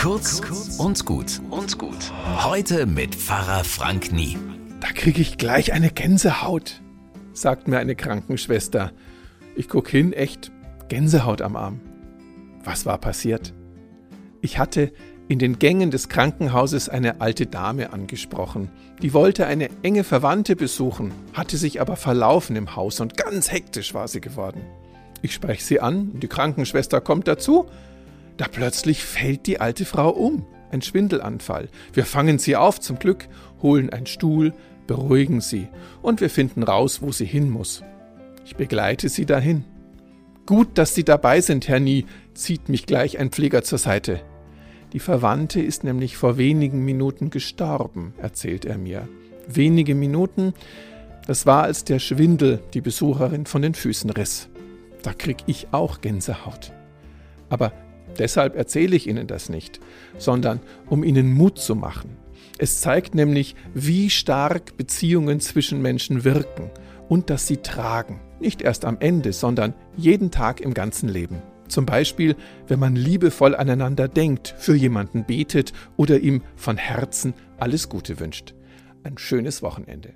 Kurz und gut und gut. Heute mit Pfarrer Frank Nie. Da kriege ich gleich eine Gänsehaut, sagt mir eine Krankenschwester. Ich guck hin, echt Gänsehaut am Arm. Was war passiert? Ich hatte in den Gängen des Krankenhauses eine alte Dame angesprochen. Die wollte eine enge Verwandte besuchen, hatte sich aber verlaufen im Haus und ganz hektisch war sie geworden. Ich spreche sie an, die Krankenschwester kommt dazu. Da plötzlich fällt die alte Frau um. Ein Schwindelanfall. Wir fangen sie auf zum Glück, holen einen Stuhl, beruhigen sie und wir finden raus, wo sie hin muss. Ich begleite sie dahin. Gut, dass Sie dabei sind, Herr Nie, zieht mich gleich ein Pfleger zur Seite. Die Verwandte ist nämlich vor wenigen Minuten gestorben, erzählt er mir. Wenige Minuten, das war, als der Schwindel die Besucherin von den Füßen riss. Da krieg ich auch Gänsehaut. Aber deshalb erzähle ich Ihnen das nicht, sondern um Ihnen Mut zu machen. Es zeigt nämlich, wie stark Beziehungen zwischen Menschen wirken und dass sie tragen. Nicht erst am Ende, sondern jeden Tag im ganzen Leben. Zum Beispiel, wenn man liebevoll aneinander denkt, für jemanden betet oder ihm von Herzen alles Gute wünscht. Ein schönes Wochenende.